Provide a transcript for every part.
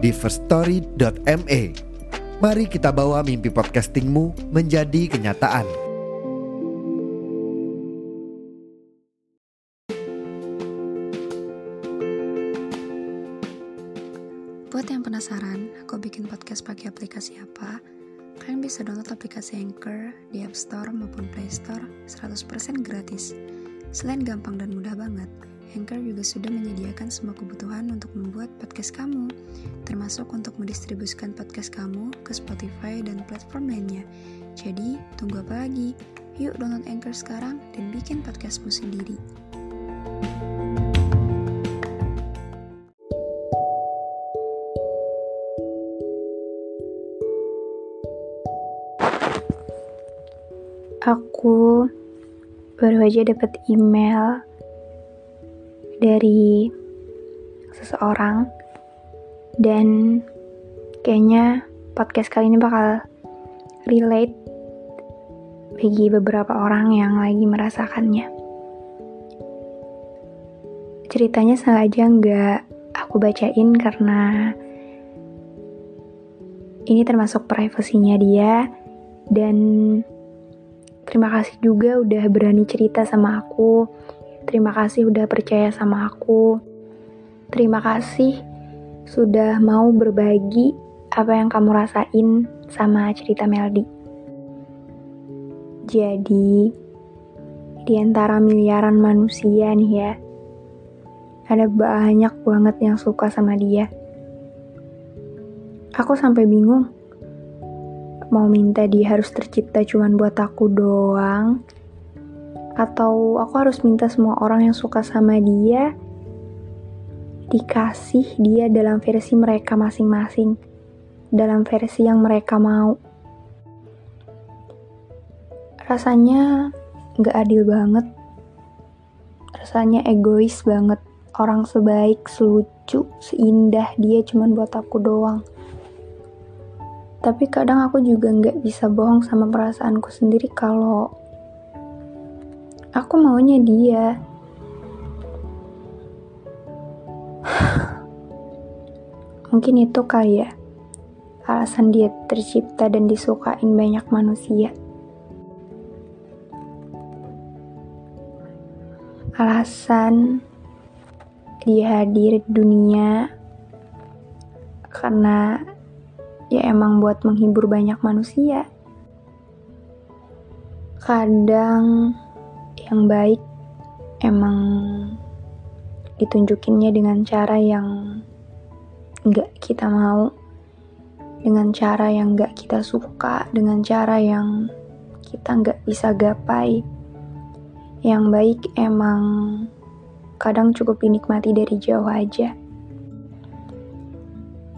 di firststory.me. Mari kita bawa mimpi podcastingmu menjadi kenyataan. Buat yang penasaran, aku bikin podcast pakai aplikasi apa? Kalian bisa download aplikasi Anchor di App Store maupun Play Store 100% gratis. Selain gampang dan mudah banget, Anchor juga sudah menyediakan semua kebutuhan untuk membuat podcast kamu, termasuk untuk mendistribusikan podcast kamu ke Spotify dan platform lainnya. Jadi, tunggu apa lagi? Yuk download Anchor sekarang dan bikin podcastmu sendiri. Aku baru aja dapat email dari seseorang dan kayaknya podcast kali ini bakal relate bagi beberapa orang yang lagi merasakannya. Ceritanya sengaja nggak aku bacain karena ini termasuk privasinya dia dan Terima kasih juga udah berani cerita sama aku. Terima kasih udah percaya sama aku. Terima kasih sudah mau berbagi apa yang kamu rasain sama cerita Meldi. Jadi, di antara miliaran manusia nih ya, ada banyak banget yang suka sama dia. Aku sampai bingung mau minta dia harus tercipta cuman buat aku doang atau aku harus minta semua orang yang suka sama dia dikasih dia dalam versi mereka masing-masing. Dalam versi yang mereka mau. Rasanya gak adil banget. Rasanya egois banget. Orang sebaik, selucu, seindah dia cuman buat aku doang. Tapi kadang aku juga nggak bisa bohong sama perasaanku sendiri kalau aku maunya dia. Mungkin itu kali ya alasan dia tercipta dan disukain banyak manusia. Alasan dia hadir di dunia karena ya emang buat menghibur banyak manusia. Kadang yang baik emang ditunjukinnya dengan cara yang nggak kita mau, dengan cara yang nggak kita suka, dengan cara yang kita nggak bisa gapai. Yang baik emang kadang cukup dinikmati dari jauh aja.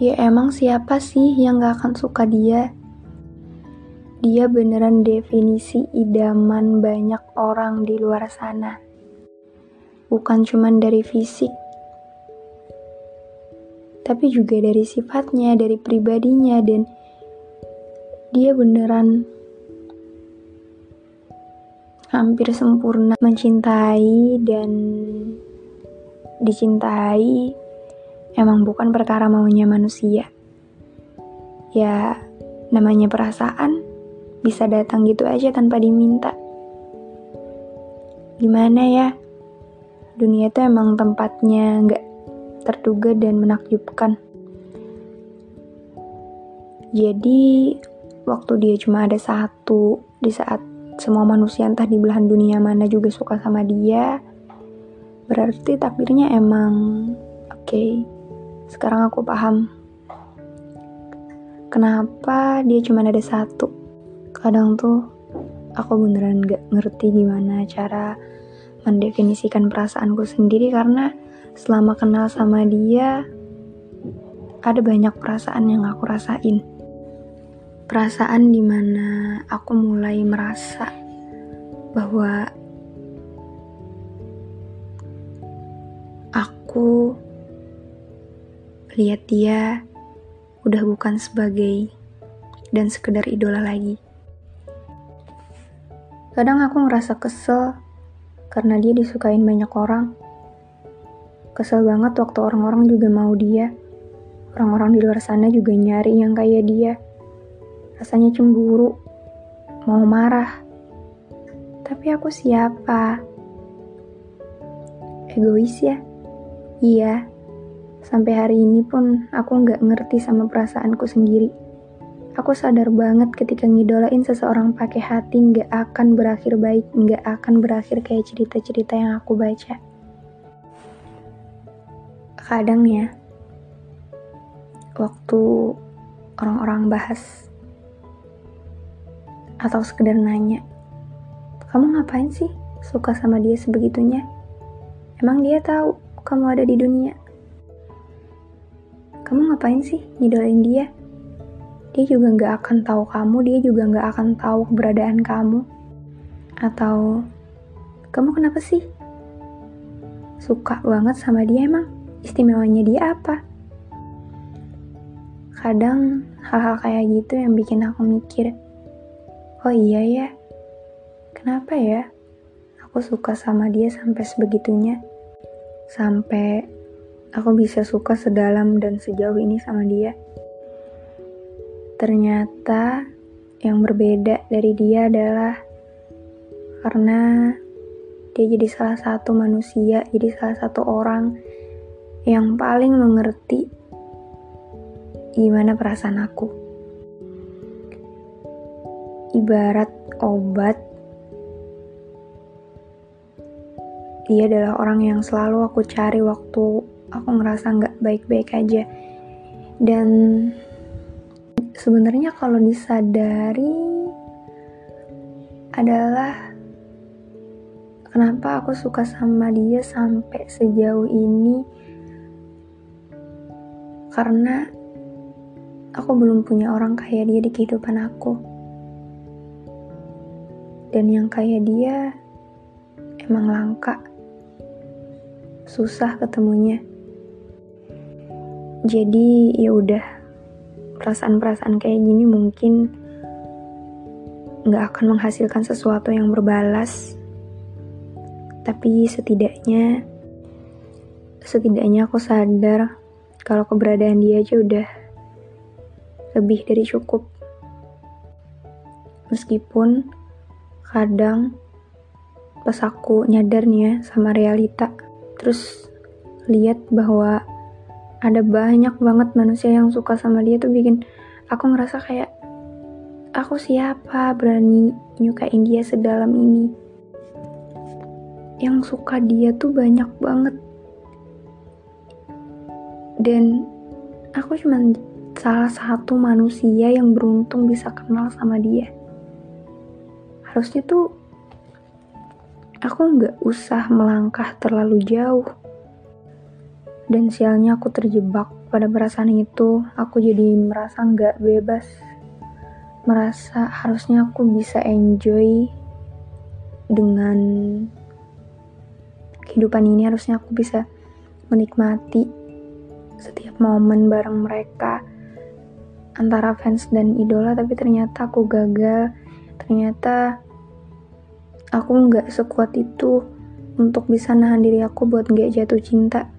Ya emang siapa sih yang gak akan suka dia? Dia beneran definisi idaman banyak orang di luar sana. Bukan cuman dari fisik, tapi juga dari sifatnya, dari pribadinya, dan dia beneran hampir sempurna mencintai dan dicintai emang bukan perkara maunya manusia. Ya, namanya perasaan bisa datang gitu aja tanpa diminta. Gimana ya? Dunia itu emang tempatnya nggak terduga dan menakjubkan. Jadi, waktu dia cuma ada satu, di saat semua manusia entah di belahan dunia mana juga suka sama dia, berarti takdirnya emang oke. Okay, sekarang aku paham kenapa dia cuma ada satu. Kadang tuh aku beneran gak ngerti gimana cara mendefinisikan perasaanku sendiri karena selama kenal sama dia ada banyak perasaan yang aku rasain. Perasaan di mana aku mulai merasa bahwa aku lihat dia udah bukan sebagai dan sekedar idola lagi. Kadang aku ngerasa kesel karena dia disukain banyak orang. Kesel banget waktu orang-orang juga mau dia. Orang-orang di luar sana juga nyari yang kayak dia. Rasanya cemburu, mau marah. Tapi aku siapa? Egois ya? Iya, Sampai hari ini pun aku nggak ngerti sama perasaanku sendiri. Aku sadar banget ketika ngidolain seseorang pakai hati nggak akan berakhir baik, nggak akan berakhir kayak cerita-cerita yang aku baca. Kadang ya, waktu orang-orang bahas atau sekedar nanya, kamu ngapain sih suka sama dia sebegitunya? Emang dia tahu kamu ada di dunia? kamu ngapain sih ngidolain dia? Dia juga gak akan tahu kamu, dia juga gak akan tahu keberadaan kamu. Atau, kamu kenapa sih? Suka banget sama dia emang? Istimewanya dia apa? Kadang hal-hal kayak gitu yang bikin aku mikir, oh iya ya, kenapa ya aku suka sama dia sampai sebegitunya? Sampai aku bisa suka sedalam dan sejauh ini sama dia. Ternyata yang berbeda dari dia adalah karena dia jadi salah satu manusia, jadi salah satu orang yang paling mengerti gimana perasaan aku. Ibarat obat, dia adalah orang yang selalu aku cari waktu aku ngerasa nggak baik-baik aja dan sebenarnya kalau disadari adalah kenapa aku suka sama dia sampai sejauh ini. Karena aku belum punya orang kayak dia di kehidupan aku. Dan yang kayak dia emang langka. Susah ketemunya. Jadi ya udah perasaan-perasaan kayak gini mungkin nggak akan menghasilkan sesuatu yang berbalas. Tapi setidaknya setidaknya aku sadar kalau keberadaan dia aja udah lebih dari cukup. Meskipun kadang pas aku nyadar nih ya sama realita terus lihat bahwa ada banyak banget manusia yang suka sama dia tuh bikin aku ngerasa kayak aku siapa berani nyukain dia sedalam ini? Yang suka dia tuh banyak banget. Dan aku cuma salah satu manusia yang beruntung bisa kenal sama dia. Harusnya tuh aku nggak usah melangkah terlalu jauh dan sialnya aku terjebak pada perasaan itu, aku jadi merasa nggak bebas. Merasa harusnya aku bisa enjoy dengan kehidupan ini, harusnya aku bisa menikmati setiap momen bareng mereka antara fans dan idola, tapi ternyata aku gagal. Ternyata aku nggak sekuat itu untuk bisa nahan diri aku buat nggak jatuh cinta